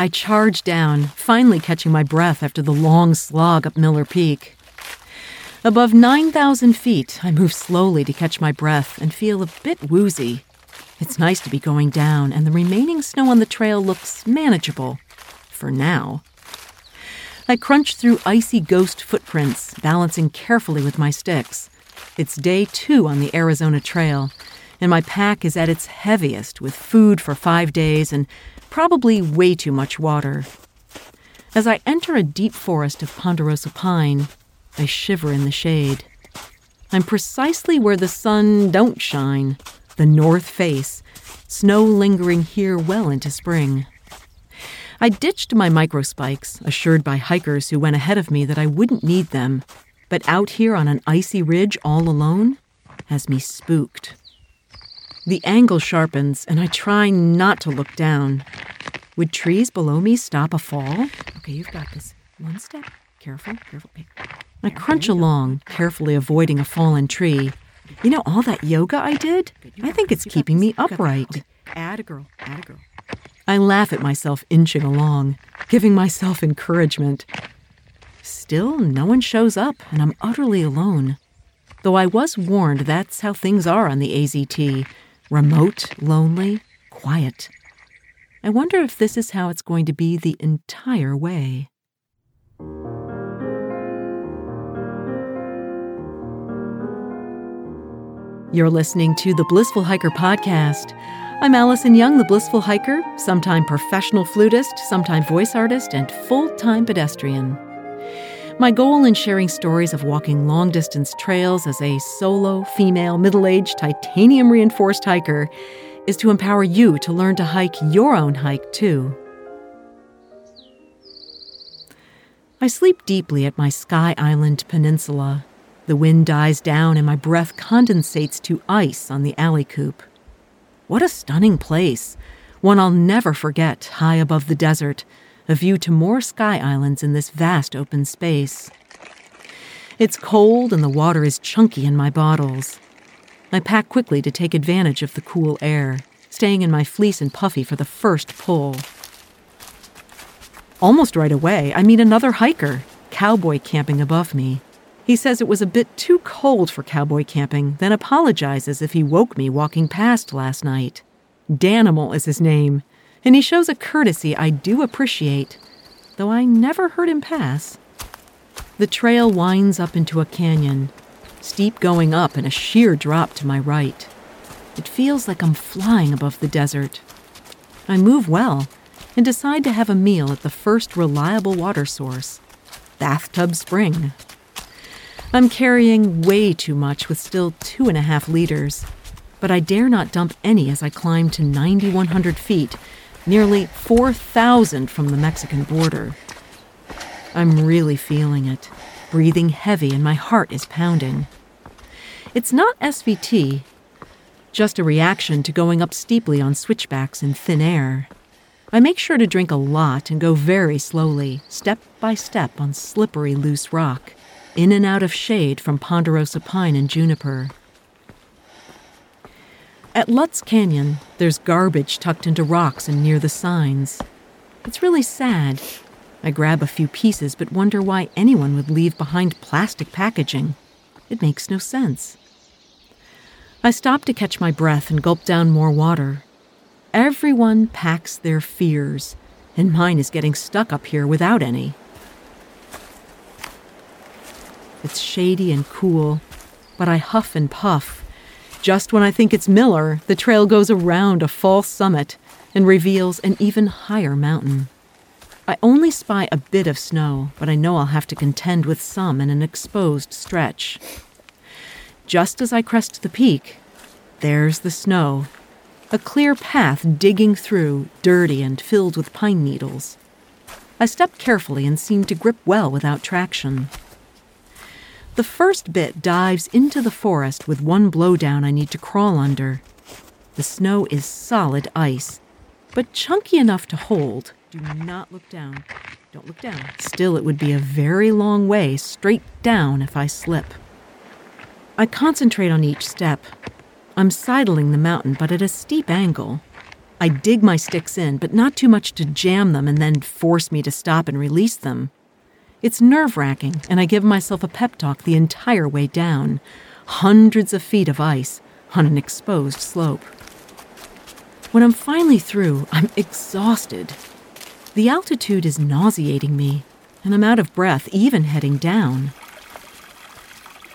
I charge down, finally catching my breath after the long slog up Miller Peak. Above 9,000 feet, I move slowly to catch my breath and feel a bit woozy. It's nice to be going down, and the remaining snow on the trail looks manageable. For now. I crunch through icy ghost footprints, balancing carefully with my sticks. It's day two on the Arizona Trail, and my pack is at its heaviest with food for five days and probably way too much water. As I enter a deep forest of ponderosa pine, I shiver in the shade. I'm precisely where the sun don't shine, the north face, snow lingering here well into spring. I ditched my microspikes, assured by hikers who went ahead of me that I wouldn't need them, but out here on an icy ridge all alone has me spooked. The angle sharpens, and I try not to look down. Would trees below me stop a fall? Okay, you've got this. One step. Careful, careful. I crunch along, carefully avoiding a fallen tree. You know, all that yoga I did? I think it's keeping me upright. Add a girl, add a girl. I laugh at myself inching along, giving myself encouragement. Still, no one shows up, and I'm utterly alone. Though I was warned that's how things are on the AZT remote, lonely, quiet. I wonder if this is how it's going to be the entire way. You're listening to the Blissful Hiker podcast. I'm Alison Young, the Blissful Hiker, sometime professional flutist, sometime voice artist, and full time pedestrian. My goal in sharing stories of walking long distance trails as a solo, female, middle aged, titanium reinforced hiker is to empower you to learn to hike your own hike too. I sleep deeply at my Sky Island Peninsula. The wind dies down and my breath condensates to ice on the alley coop. What a stunning place! One I'll never forget, high above the desert, a view to more sky islands in this vast open space. It's cold and the water is chunky in my bottles. I pack quickly to take advantage of the cool air, staying in my fleece and puffy for the first pull. Almost right away, I meet another hiker, cowboy camping above me. He says it was a bit too cold for cowboy camping, then apologizes if he woke me walking past last night. Danimal is his name, and he shows a courtesy I do appreciate, though I never heard him pass. The trail winds up into a canyon, steep going up and a sheer drop to my right. It feels like I'm flying above the desert. I move well and decide to have a meal at the first reliable water source, Bathtub Spring. I'm carrying way too much with still two and a half liters, but I dare not dump any as I climb to 9,100 feet nearly 4,000 from the Mexican border. I'm really feeling it, breathing heavy, and my heart is pounding. It's not SVT, just a reaction to going up steeply on switchbacks in thin air. I make sure to drink a lot and go very slowly, step by step on slippery, loose rock, in and out of shade from ponderosa pine and juniper. At Lutz Canyon, there's garbage tucked into rocks and near the signs. It's really sad. I grab a few pieces but wonder why anyone would leave behind plastic packaging. It makes no sense. I stop to catch my breath and gulp down more water. Everyone packs their fears, and mine is getting stuck up here without any. It's shady and cool, but I huff and puff just when I think it's Miller, the trail goes around a false summit and reveals an even higher mountain. I only spy a bit of snow, but I know I'll have to contend with some in an exposed stretch. Just as I crest the peak, there's the snow, a clear path digging through, dirty and filled with pine needles. I step carefully and seem to grip well without traction. The first bit dives into the forest with one blowdown I need to crawl under. The snow is solid ice, but chunky enough to hold. Do not look down. Don't look down. Still, it would be a very long way straight down if I slip. I concentrate on each step. I'm sidling the mountain, but at a steep angle. I dig my sticks in, but not too much to jam them and then force me to stop and release them. It's nerve wracking, and I give myself a pep talk the entire way down hundreds of feet of ice on an exposed slope. When I'm finally through, I'm exhausted. The altitude is nauseating me, and I'm out of breath even heading down.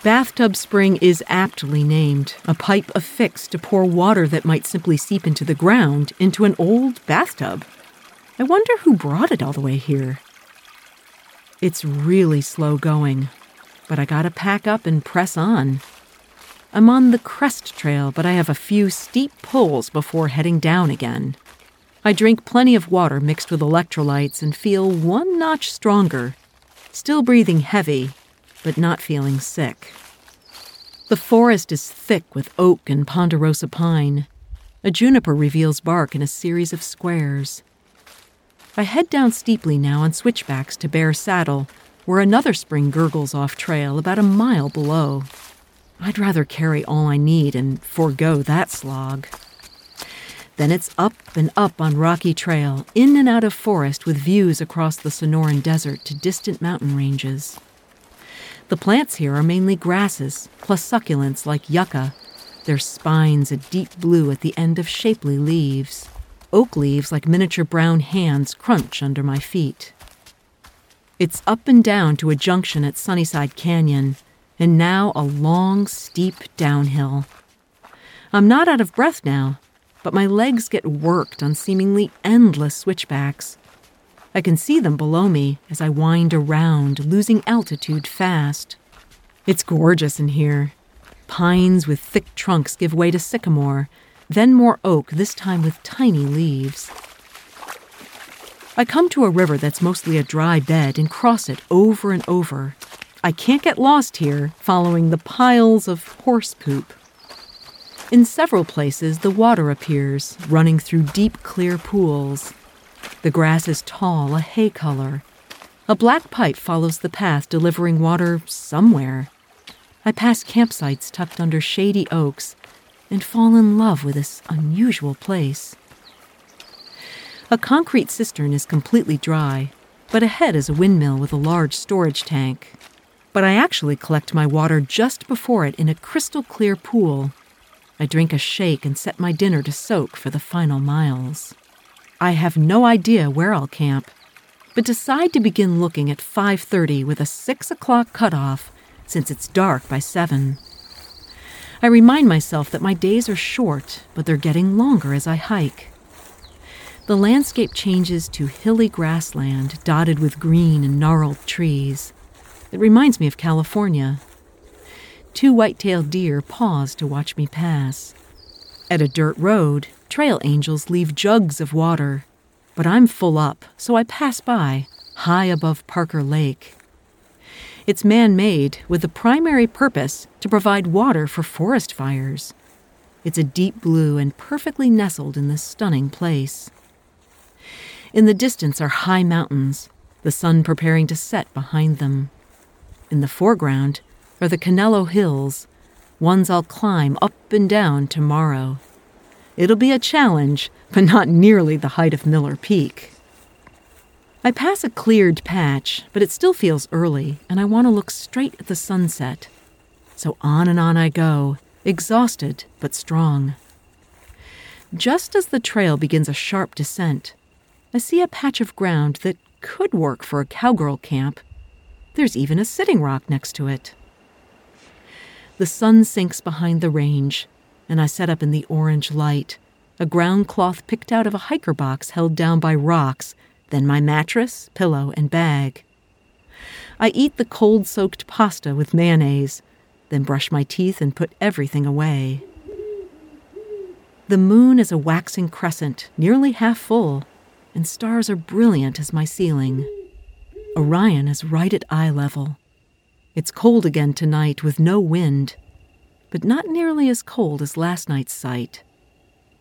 Bathtub Spring is aptly named, a pipe affixed to pour water that might simply seep into the ground into an old bathtub. I wonder who brought it all the way here. It's really slow going, but I gotta pack up and press on. I'm on the crest trail, but I have a few steep pulls before heading down again. I drink plenty of water mixed with electrolytes and feel one notch stronger, still breathing heavy, but not feeling sick. The forest is thick with oak and ponderosa pine. A juniper reveals bark in a series of squares. I head down steeply now on switchbacks to Bear Saddle, where another spring gurgles off trail about a mile below. I'd rather carry all I need and forego that slog. Then it's up and up on rocky trail, in and out of forest with views across the Sonoran Desert to distant mountain ranges. The plants here are mainly grasses, plus succulents like yucca, their spines a deep blue at the end of shapely leaves. Oak leaves like miniature brown hands crunch under my feet. It's up and down to a junction at Sunnyside Canyon, and now a long, steep downhill. I'm not out of breath now, but my legs get worked on seemingly endless switchbacks. I can see them below me as I wind around, losing altitude fast. It's gorgeous in here. Pines with thick trunks give way to sycamore, then more oak, this time with tiny leaves. I come to a river that's mostly a dry bed and cross it over and over. I can't get lost here, following the piles of horse poop. In several places, the water appears, running through deep, clear pools. The grass is tall, a hay color. A black pipe follows the path, delivering water somewhere. I pass campsites tucked under shady oaks and fall in love with this unusual place. A concrete cistern is completely dry, but ahead is a windmill with a large storage tank. But I actually collect my water just before it in a crystal clear pool. I drink a shake and set my dinner to soak for the final miles. I have no idea where I'll camp, but decide to begin looking at 5:30 with a 6 o'clock cutoff since it's dark by 7. I remind myself that my days are short, but they're getting longer as I hike. The landscape changes to hilly grassland dotted with green and gnarled trees. It reminds me of California. Two white tailed deer pause to watch me pass. At a dirt road, trail angels leave jugs of water, but I'm full up, so I pass by, high above Parker Lake. It's man made with the primary purpose to provide water for forest fires. It's a deep blue and perfectly nestled in this stunning place. In the distance are high mountains, the sun preparing to set behind them. In the foreground are the Canelo Hills, ones I'll climb up and down tomorrow. It'll be a challenge, but not nearly the height of Miller Peak. I pass a cleared patch, but it still feels early, and I want to look straight at the sunset. So on and on I go, exhausted but strong. Just as the trail begins a sharp descent, I see a patch of ground that could work for a cowgirl camp. There's even a sitting rock next to it. The sun sinks behind the range, and I set up in the orange light, a ground cloth picked out of a hiker box held down by rocks then my mattress, pillow, and bag. I eat the cold soaked pasta with mayonnaise, then brush my teeth and put everything away. The moon is a waxing crescent, nearly half full, and stars are brilliant as my ceiling. Orion is right at eye level. It's cold again tonight with no wind, but not nearly as cold as last night's site.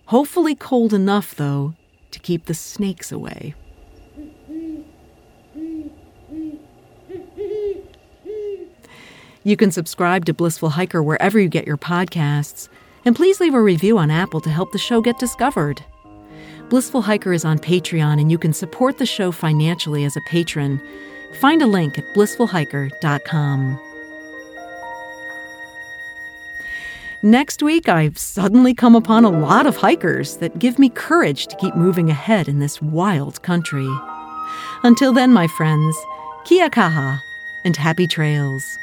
Hopefully, cold enough, though, to keep the snakes away. You can subscribe to Blissful Hiker wherever you get your podcasts, and please leave a review on Apple to help the show get discovered. Blissful Hiker is on Patreon, and you can support the show financially as a patron. Find a link at blissfulhiker.com. Next week, I've suddenly come upon a lot of hikers that give me courage to keep moving ahead in this wild country. Until then, my friends, kia kaha and happy trails.